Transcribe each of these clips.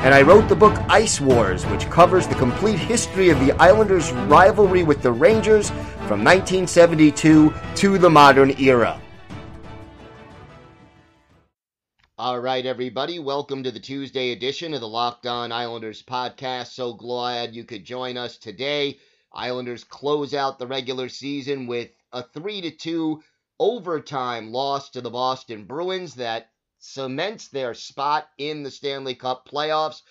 and I wrote the book Ice Wars, which covers the complete history of the Islanders' rivalry with the Rangers from 1972 to the modern era. All right, everybody, welcome to the Tuesday edition of the Locked On Islanders podcast. So glad you could join us today. Islanders close out the regular season with a 3 to 2 overtime loss to the Boston Bruins that cements their spot in the Stanley Cup playoffs.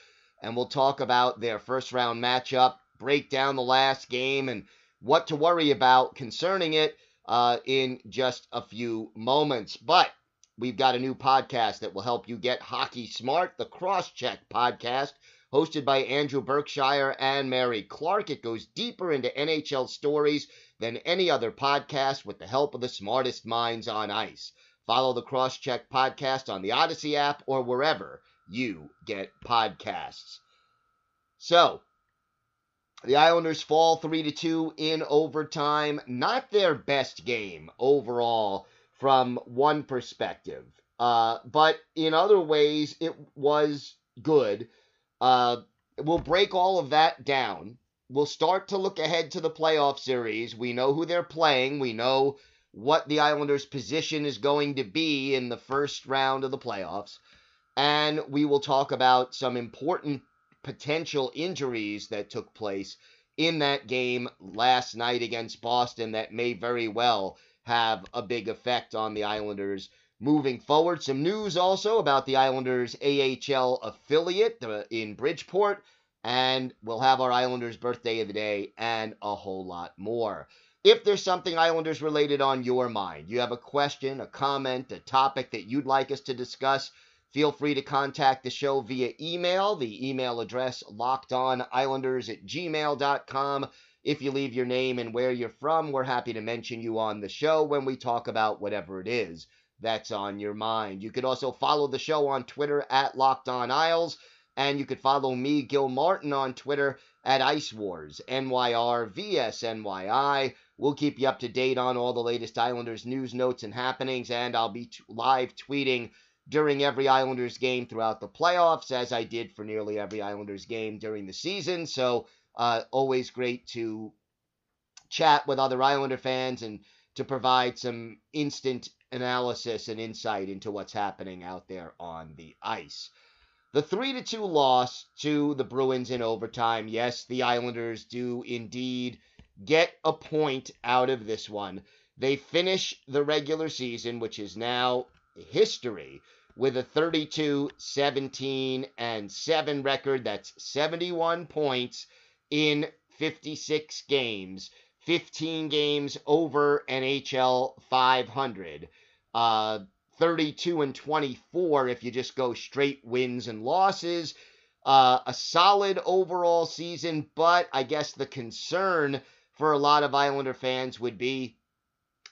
And we'll talk about their first round matchup, break down the last game, and what to worry about concerning it uh, in just a few moments. But we've got a new podcast that will help you get hockey smart, the Crosscheck podcast, hosted by Andrew Berkshire and Mary Clark. It goes deeper into NHL stories than any other podcast with the help of the smartest minds on ice. Follow the Crosscheck podcast on the Odyssey app or wherever you get podcasts. So, the Islanders fall 3 to 2 in overtime. Not their best game overall from one perspective. Uh, but in other ways, it was good. Uh, we'll break all of that down. We'll start to look ahead to the playoff series. We know who they're playing. We know what the Islanders' position is going to be in the first round of the playoffs. And we will talk about some important potential injuries that took place in that game last night against Boston that may very well have a big effect on the Islanders moving forward. Some news also about the Islanders AHL affiliate in Bridgeport, and we'll have our Islanders birthday of the day and a whole lot more. If there's something Islanders related on your mind, you have a question, a comment, a topic that you'd like us to discuss, feel free to contact the show via email. The email address lockedonislanders at gmail.com. If you leave your name and where you're from, we're happy to mention you on the show when we talk about whatever it is that's on your mind. You could also follow the show on Twitter at Locked On Isles, and you could follow me, Gil Martin, on Twitter at Ice Wars, NYRVSNYI. We'll keep you up to date on all the latest Islanders news, notes, and happenings, and I'll be t- live tweeting during every Islanders game throughout the playoffs, as I did for nearly every Islanders game during the season. So uh, always great to chat with other Islander fans and to provide some instant analysis and insight into what's happening out there on the ice. The 3 to 2 loss to the Bruins in overtime. Yes, the Islanders do indeed get a point out of this one. They finish the regular season, which is now history, with a 32 17 and 7 record. That's 71 points in 56 games, 15 games over NHL 500. Uh, 32 and 24 if you just go straight wins and losses. Uh, a solid overall season, but I guess the concern for a lot of Islander fans would be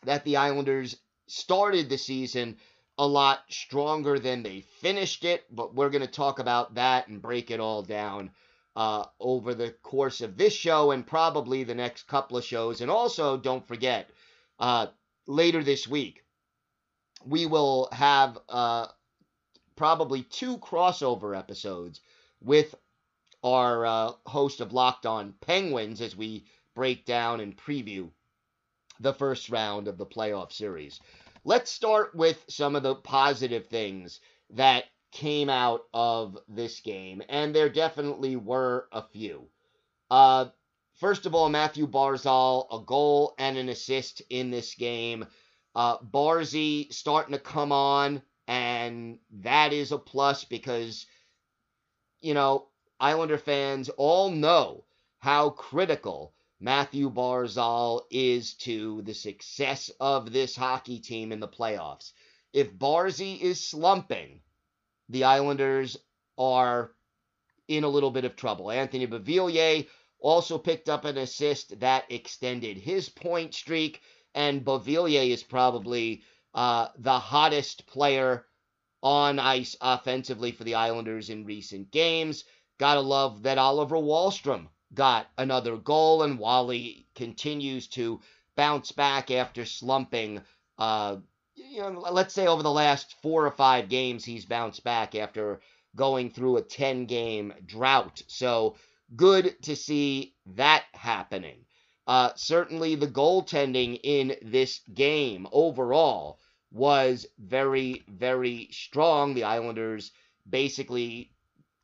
that the Islanders started the season a lot stronger than they finished it, but we're going to talk about that and break it all down uh, over the course of this show and probably the next couple of shows. And also, don't forget, uh, later this week, we will have uh, probably two crossover episodes with our uh, host of Locked On Penguins as we break down and preview the first round of the playoff series. Let's start with some of the positive things that came out of this game, and there definitely were a few. Uh, first of all, Matthew Barzal, a goal and an assist in this game. Uh, Barzy starting to come on, and that is a plus because, you know, Islander fans all know how critical Matthew Barzal is to the success of this hockey team in the playoffs if Barzy is slumping, the Islanders are in a little bit of trouble. Anthony Beauvillier also picked up an assist that extended his point streak, and Beauvillier is probably uh, the hottest player on ice offensively for the Islanders in recent games. Gotta love that Oliver Wahlstrom got another goal, and Wally continues to bounce back after slumping. Uh, you know, let's say over the last four or five games, he's bounced back after going through a 10 game drought. So good to see that happening. Uh, certainly, the goaltending in this game overall was very, very strong. The Islanders basically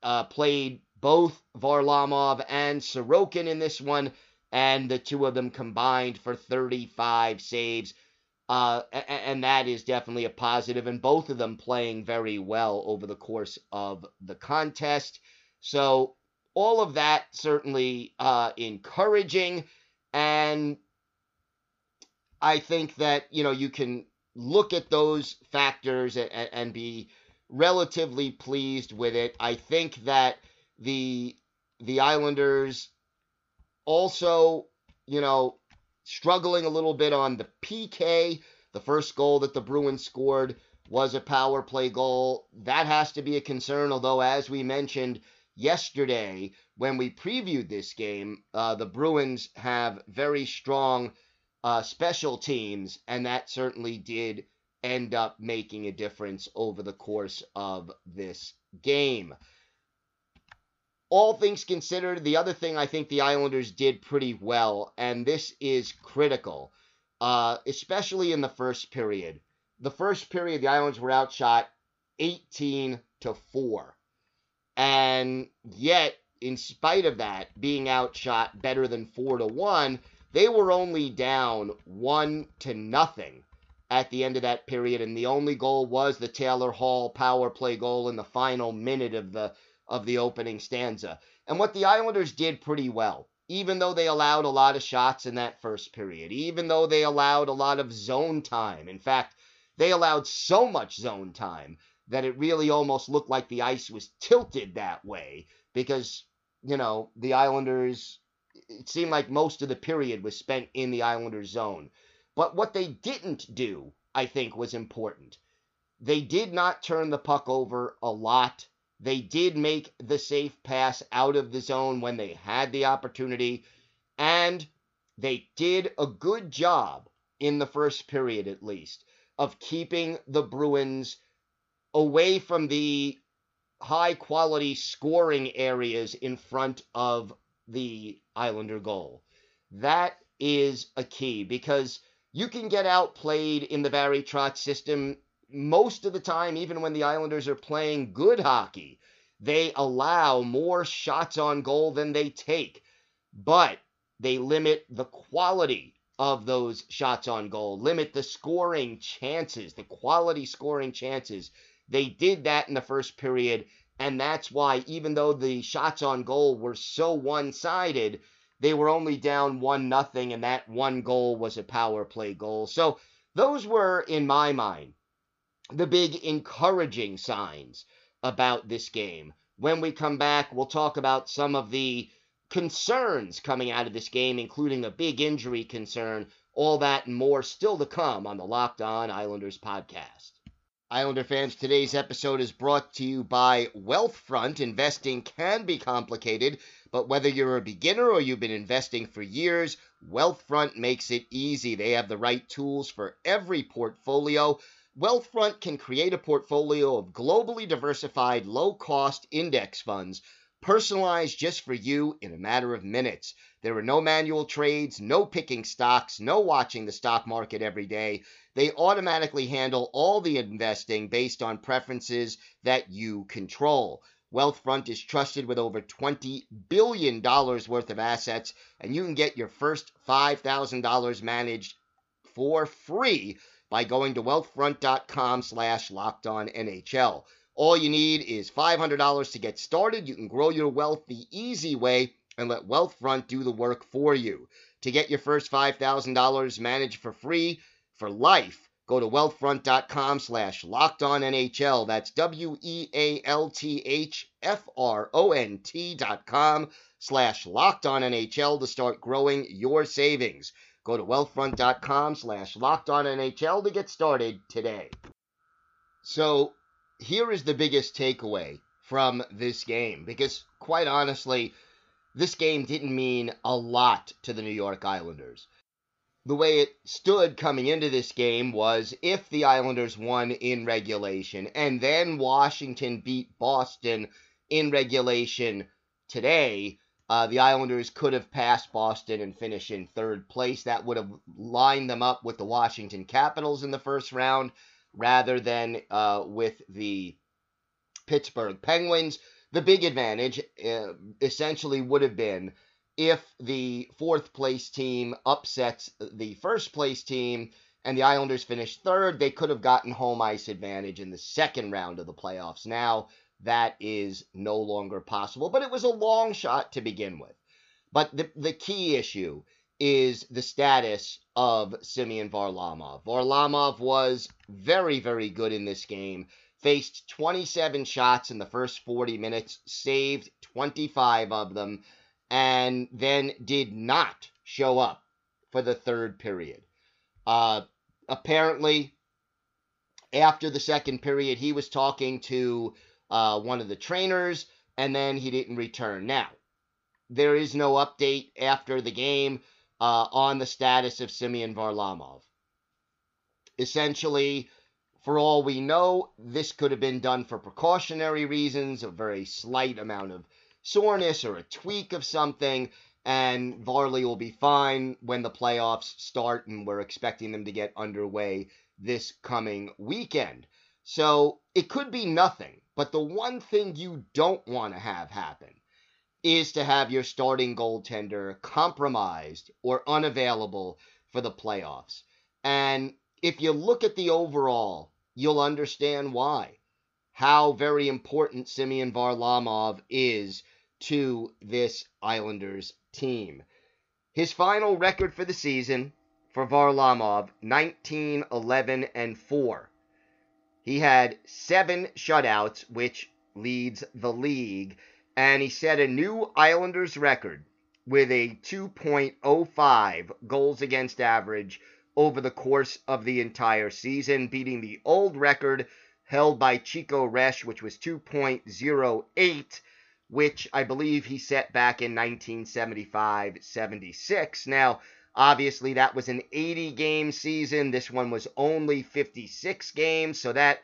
uh, played both Varlamov and Sorokin in this one, and the two of them combined for 35 saves. Uh, and that is definitely a positive, and both of them playing very well over the course of the contest. So, all of that certainly uh, encouraging, and I think that you know you can look at those factors and, and be relatively pleased with it. I think that the the Islanders also, you know, struggling a little bit on the PK. The first goal that the Bruins scored was a power play goal. That has to be a concern, although, as we mentioned yesterday when we previewed this game, uh, the Bruins have very strong uh, special teams, and that certainly did end up making a difference over the course of this game all things considered, the other thing I think the Islanders did pretty well, and this is critical, uh, especially in the first period. The first period, the Islanders were outshot 18 to 4. And yet, in spite of that, being outshot better than 4 to 1, they were only down 1 to nothing at the end of that period. And the only goal was the Taylor Hall power play goal in the final minute of the of the opening stanza. And what the Islanders did pretty well, even though they allowed a lot of shots in that first period, even though they allowed a lot of zone time. In fact, they allowed so much zone time that it really almost looked like the ice was tilted that way because, you know, the Islanders, it seemed like most of the period was spent in the Islanders zone. But what they didn't do, I think, was important. They did not turn the puck over a lot they did make the safe pass out of the zone when they had the opportunity, and they did a good job in the first period, at least, of keeping the Bruins away from the high quality scoring areas in front of the Islander goal. That is a key because you can get outplayed in the Barry Trotz system most of the time, even when the Islanders are playing good hockey, they allow more shots on goal than they take, but they limit the quality of those shots on goal, limit the scoring chances, the quality scoring chances. They did that in the first period, and that's why, even though the shots on goal were so one sided, they were only down one nothing, and that one goal was a power play goal. So those were, in my mind, the big encouraging signs about this game. When we come back, we'll talk about some of the concerns coming out of this game, including a big injury concern. All that and more still to come on the Locked On Islanders podcast. Islander fans, today's episode is brought to you by Wealthfront. Investing can be complicated, but whether you're a beginner or you've been investing for years, Wealthfront makes it easy. They have the right tools for every portfolio Wealthfront can create a portfolio of globally diversified, low cost index funds personalized just for you in a matter of minutes. There are no manual trades, no picking stocks, no watching the stock market every day. They automatically handle all the investing based on preferences that you control. Wealthfront is trusted with over $20 billion worth of assets, and you can get your first $5,000 managed for free by going to wealthfront.com slash locked on NHL. All you need is $500 to get started. You can grow your wealth the easy way and let Wealthfront do the work for you. To get your first $5,000 managed for free for life, Go to wealthfront.com slash locked on NHL. That's W E A L T H F R O N T dot com slash locked on NHL to start growing your savings. Go to wealthfront.com slash locked on NHL to get started today. So here is the biggest takeaway from this game because, quite honestly, this game didn't mean a lot to the New York Islanders the way it stood coming into this game was if the Islanders won in regulation and then Washington beat Boston in regulation today, uh, the Islanders could have passed Boston and finished in third place. That would have lined them up with the Washington Capitals in the first round rather than uh, with the Pittsburgh Penguins. The big advantage uh, essentially would have been if the fourth place team upsets the first place team and the Islanders finished third, they could have gotten home ice advantage in the second round of the playoffs. Now, that is no longer possible, but it was a long shot to begin with. But the, the key issue is the status of Semyon Varlamov. Varlamov was very, very good in this game, faced 27 shots in the first 40 minutes, saved 25 of them and then did not show up for the third period. Uh, apparently, after the second period, he was talking to uh, one of the trainers, and then he didn't return. Now, there is no update after the game uh, on the status of Semyon Varlamov. Essentially, for all we know, this could have been done for precautionary reasons, a very slight amount of soreness or a tweak of something, and Varley will be fine when the playoffs start, and we're expecting them to get underway this coming weekend. So it could be nothing, but the one thing you don't want to have happen is to have your starting goaltender compromised or unavailable for the playoffs. And if you look at the overall, you'll understand why. How very important Semyon Varlamov is to this Islanders team. His final record for the season for Varlamov 19 11 and 4. He had seven shutouts, which leads the league, and he set a new Islanders record with a 2.05 goals against average over the course of the entire season, beating the old record held by Chico Resch, which was 2.08 which I believe he set back in 1975 76. Now, obviously, that was an 80 game season. This one was only 56 games, so that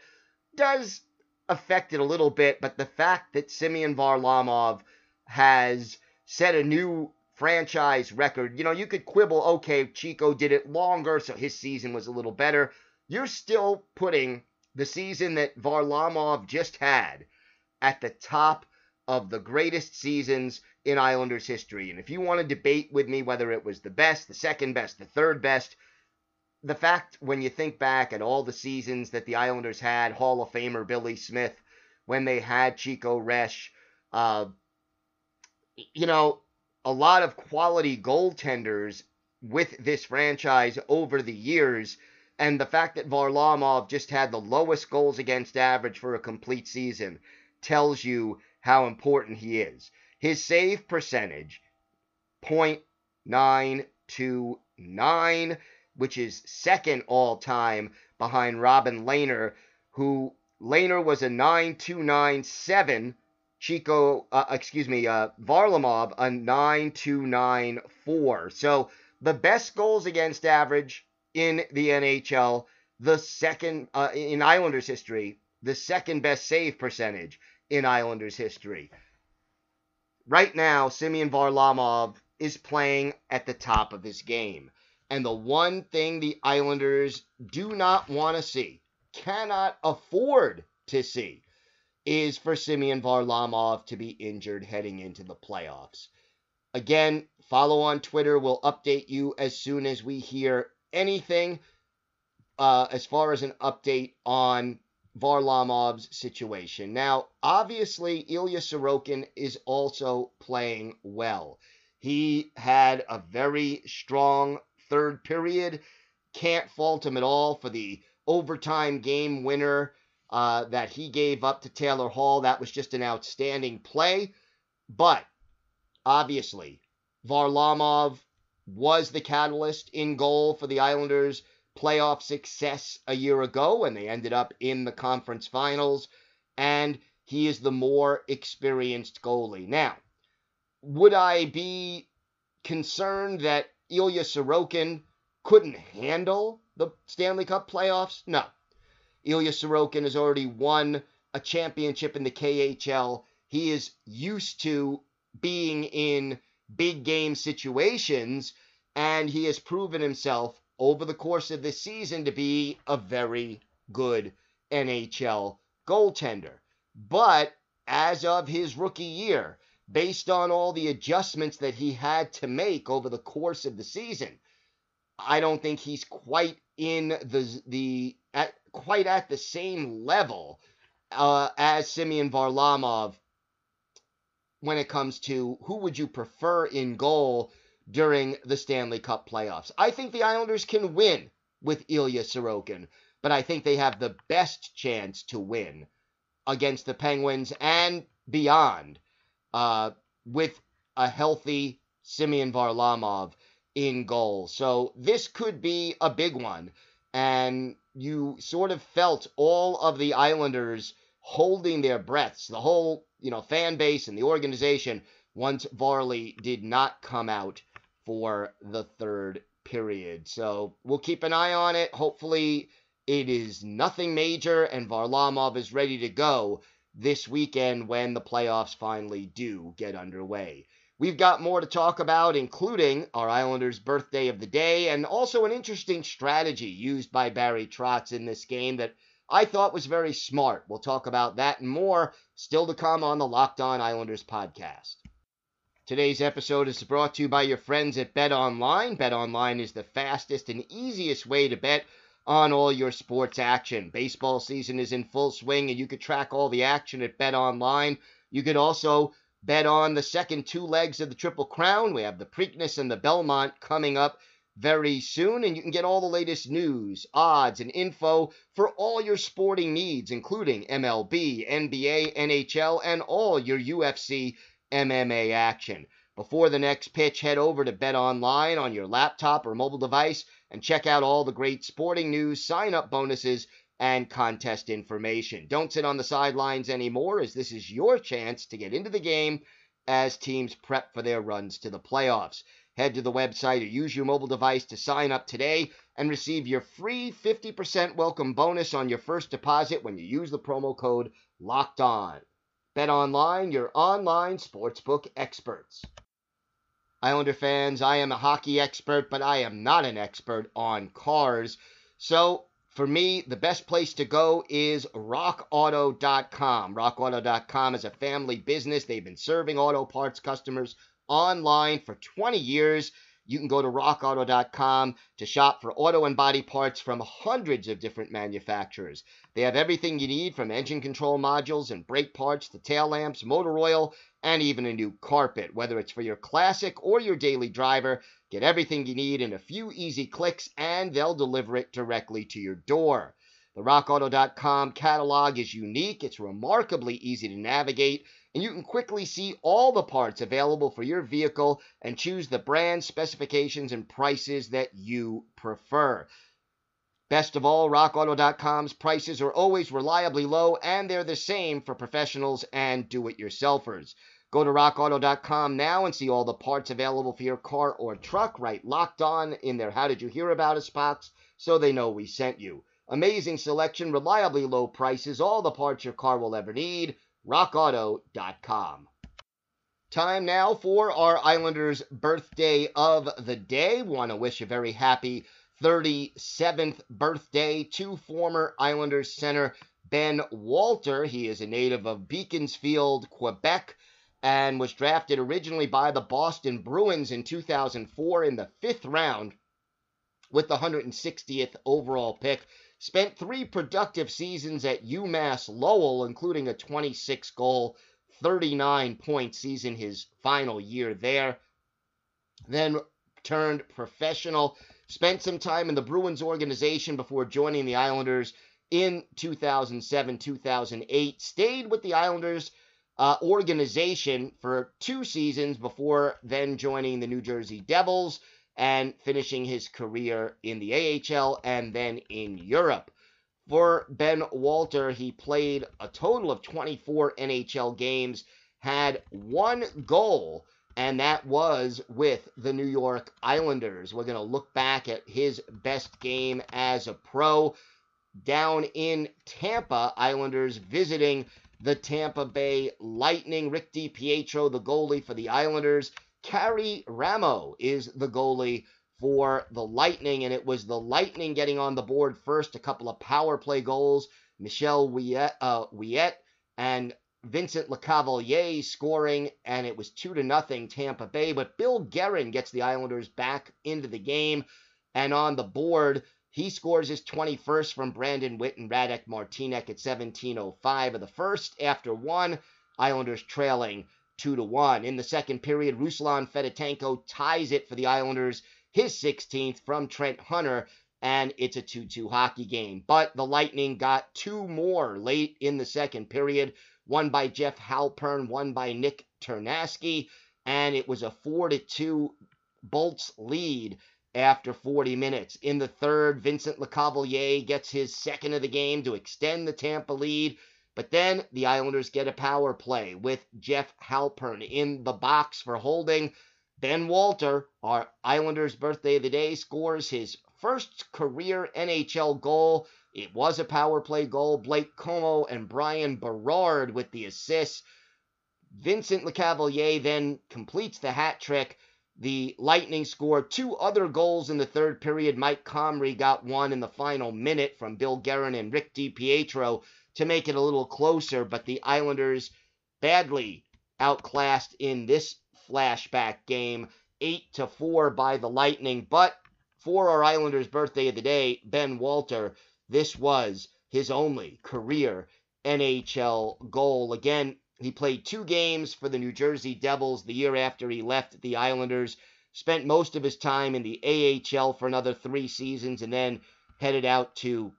does affect it a little bit. But the fact that Semyon Varlamov has set a new franchise record, you know, you could quibble, okay, Chico did it longer, so his season was a little better. You're still putting the season that Varlamov just had at the top of the greatest seasons in Islanders history. And if you want to debate with me whether it was the best, the second best, the third best, the fact when you think back at all the seasons that the Islanders had, Hall of Famer Billy Smith, when they had Chico Resch, uh, you know, a lot of quality goaltenders with this franchise over the years. And the fact that Varlamov just had the lowest goals against average for a complete season tells you how important he is. His save percentage, 0.929, which is second all time behind Robin Lehner, who Lehner was a 9297. Chico, uh, excuse me, uh, Varlamov a 9294. So the best goals against average in the NHL, the second uh, in Islanders history, the second best save percentage in Islanders history. Right now, Semyon Varlamov is playing at the top of his game. And the one thing the Islanders do not want to see, cannot afford to see, is for Semyon Varlamov to be injured heading into the playoffs. Again, follow on Twitter. We'll update you as soon as we hear anything uh, as far as an update on Varlamov's situation. Now, obviously, Ilya Sorokin is also playing well. He had a very strong third period. Can't fault him at all for the overtime game winner uh, that he gave up to Taylor Hall. That was just an outstanding play. But obviously, Varlamov was the catalyst in goal for the Islanders' playoff success a year ago when they ended up in the conference finals. And he is the more experienced goalie. Now, would I be concerned that Ilya Sorokin couldn't handle the Stanley Cup playoffs? No. Ilya Sorokin has already won a championship in the KHL. He is used to being in big game situations, and he has proven himself over the course of this season to be a very good NHL goaltender. But as of his rookie year, based on all the adjustments that he had to make over the course of the season, I don't think he's quite in the the at quite at the same level uh, as Semyon Varlamov when it comes to who would you prefer in goal during the Stanley Cup playoffs. I think the Islanders can win with Ilya Sorokin, but I think they have the best chance to win against the Penguins and beyond uh, with a healthy Semyon Varlamov in goal. So this could be a big one. And you sort of felt all of the Islanders holding their breaths, the whole, you know, fan base and the organization once Varley did not come out for the third period. So we'll keep an eye on it. Hopefully it is nothing major, and Varlamov is ready to go this weekend when the playoffs finally do get underway. We've got more to talk about, including our Islanders' birthday of the day and also an interesting strategy used by Barry Trotz in this game that I thought was very smart. We'll talk about that and more still to come on the Locked On Islanders podcast. Today's episode is brought to you by your friends at Bet Online. Bet Online is the fastest and easiest way to bet on all your sports action. Baseball season is in full swing, and you can track all the action at Bet Online. You can also bet on the second two legs of the Triple Crown. We have the Preakness and the Belmont coming up very soon, and you can get all the latest news, odds, and info for all your sporting needs, including MLB, NBA, NHL, and all your UFC MMA action. Before the next pitch, head over to Bet Online on your laptop or mobile device and check out all the great sporting news, sign up bonuses, and contest information. Don't sit on the sidelines anymore, as this is your chance to get into the game as teams prep for their runs to the playoffs. Head to the website or use your mobile device to sign up today and receive your free 50% welcome bonus on your first deposit when you use the promo code LOCKED ON. Bet online, your online sportsbook experts. Islander fans, I am a hockey expert, but I am not an expert on cars. So, for me, the best place to go is rockauto.com. Rockauto.com is a family business. They've been serving auto parts customers online for 20 years. You can go to rockauto.com to shop for auto and body parts from hundreds of different manufacturers. They have everything you need from engine control modules and brake parts to tail lamps, motor oil, and even a new carpet. Whether it's for your classic or your daily driver, get everything you need in a few easy clicks and they'll deliver it directly to your door. The rockauto.com catalog is unique, it's remarkably easy to navigate, and you can quickly see all the parts available for your vehicle and choose the brand, specifications, and prices that you prefer. Best of all, RockAuto.com's prices are always reliably low, and they're the same for professionals and do it yourselfers. Go to rockauto.com now and see all the parts available for your car or truck, right locked on in their How Did You Hear About Us box so they know we sent you. Amazing selection, reliably low prices, all the parts your car will ever need. RockAuto.com. Time now for our Islanders' birthday of the day. Want to wish a very happy 37th birthday to former Islanders center Ben Walter. He is a native of Beaconsfield, Quebec, and was drafted originally by the Boston Bruins in 2004 in the fifth round with the 160th overall pick. Spent three productive seasons at UMass Lowell, including a 26 goal, 39 point season his final year there. Then turned professional spent some time in the Bruins organization before joining the Islanders in 2007 2008, stayed with the Islanders uh, organization for two seasons before then joining the New Jersey Devils and finishing his career in the AHL and then in Europe. For Ben Walter, he played a total of 24 NHL games, had one goal, and that was with the New York Islanders. We're going to look back at his best game as a pro down in Tampa. Islanders visiting the Tampa Bay Lightning. Rick DiPietro, the goalie for the Islanders. Karri Ramo is the goalie for the Lightning, and it was the Lightning getting on the board first, a couple of power play goals. Michel Ouellet, uh, and Vincent Lecavalier scoring, and it was two to nothing Tampa Bay. But Bill Guerin gets the Islanders back into the game, and on the board, he scores his 21st from Brendan Witt and Radek Martinek at 17:05 of the first. After one, Islanders trailing two to one. In the second period, Ruslan Fedotenko ties it for the Islanders his 16th from Trent Hunter, and it's a 2 2 hockey game. But the Lightning got two more late in the second period one by Jeff Halpern, one by Nick Tarnasky, and it was a 4 2 Bolts lead after 40 minutes. In the third, Vincent Lecavalier gets his second of the game to extend the Tampa lead. But then the Islanders get a power play with Jeff Halpern in the box for holding. Ben Walter, our Islanders' birthday of the day, scores his first career NHL goal. It was a power play goal. Blake Comeau and Bryan Berard with the assists. Vincent Lecavalier then completes the hat trick. The Lightning score two other goals in the third period. Mike Comrie got one in the final minute from Bill Guerin and Rick DiPietro to make it a little closer, but the Islanders badly outclassed in this flashback game, 8 to 4 by the Lightning. But for our Islanders' birthday of the day, Ben Walter, this was his only career NHL goal. Again, he played two games for the New Jersey Devils the year after he left the Islanders, spent most of his time in the AHL for another three seasons, and then headed out to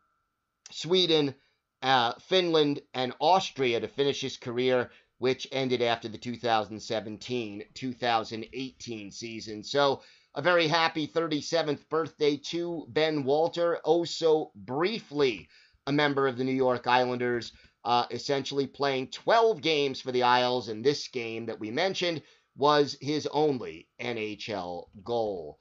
Sweden, uh, Finland, and Austria to finish his career which ended after the 2017 2018 season. So, a very happy 37th birthday to Ben Walter, oh so briefly a member of the New York Islanders, uh, essentially playing 12 games for the Isles, and this game that we mentioned was his only NHL goal.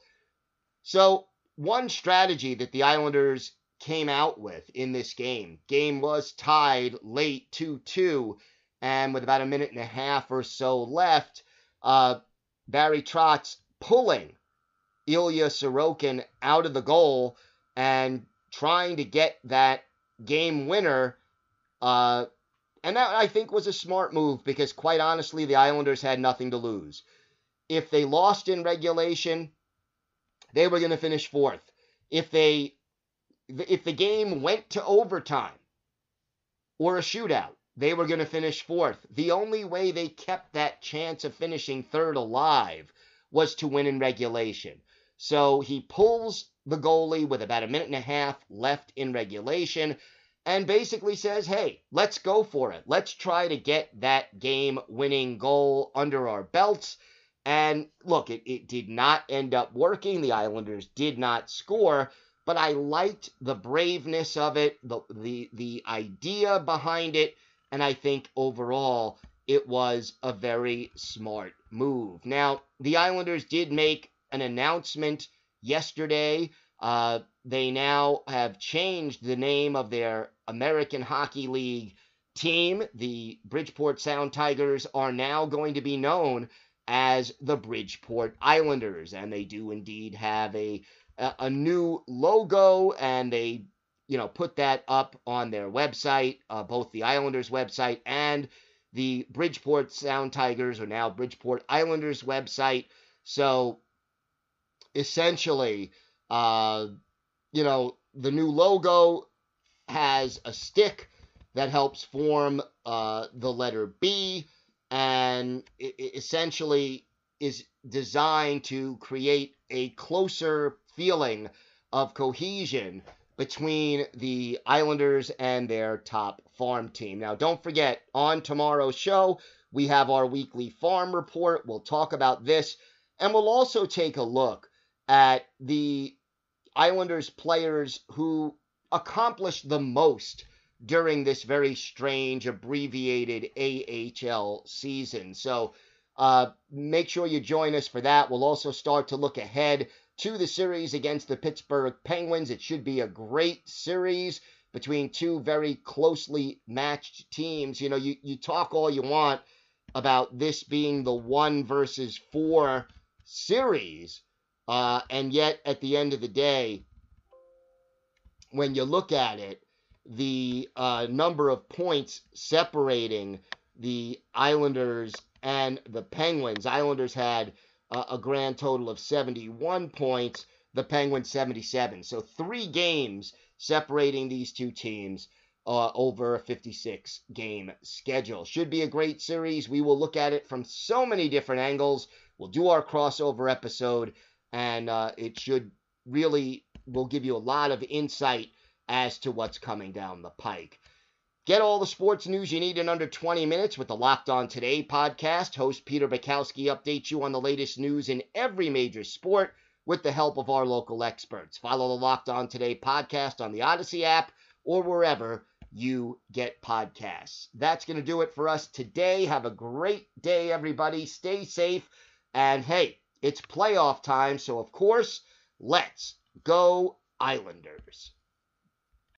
So, one strategy that the Islanders came out with in this game, game was tied late 2 2 and with about a minute and a half or so left, uh, Barry Trotz pulling Ilya Sorokin out of the goal and trying to get that game winner. Uh, and that I think was a smart move because, quite honestly, the Islanders had nothing to lose. If they lost in regulation, they were going to finish fourth. If they if the game went to overtime or a shootout, they were going to finish fourth. The only way they kept that chance of finishing third alive was to win in regulation. So he pulls the goalie with about a minute and a half left in regulation and basically says, hey, let's go for it. Let's try to get that game winning goal under our belts. And look, it, it did not end up working. The Islanders did not score, but I liked the braveness of it, the, the, the idea behind it and I think overall it was a very smart move. Now, the Islanders did make an announcement yesterday. Uh, they now have changed the name of their American Hockey League team. The Bridgeport Sound Tigers are now going to be known as the Bridgeport Islanders, and they do indeed have a a, new logo, and they you know, put that up on their website, uh, both the Islanders website and the Bridgeport Sound Tigers, or now Bridgeport Islanders website. So essentially, uh, you know, the new logo has a stick that helps form uh, the letter B, and essentially is designed to create a closer feeling of cohesion between the Islanders and their top farm team. Now, don't forget, on tomorrow's show, we have our weekly farm report. We'll talk about this, and we'll also take a look at the Islanders players who accomplished the most during this very strange, abbreviated AHL season. So uh, make sure you join us for that. We'll also start to look ahead to the series against the Pittsburgh Penguins. It should be a great series between two very closely matched teams. You know, you, you talk all you want about this being the one versus four series, uh, and yet at the end of the day, when you look at it, the uh, number of points separating the Islanders and the Penguins. Islanders had uh, a grand total of 71 points, the Penguins 77. So three games separating these two teams uh, over a 56 game schedule. Should be a great series. We will look at it from so many different angles. We'll do our crossover episode, and uh, it should really will give you a lot of insight as to what's coming down the pike. Get all the sports news you need in under 20 minutes with the Locked On Today podcast. Host Peter Bukowski updates you on the latest news in every major sport with the help of our local experts. Follow the Locked On Today podcast on the Odyssey app or wherever you get podcasts. That's going to do it for us today. Have a great day, everybody. Stay safe. And hey, it's playoff time, so of course, let's go Islanders.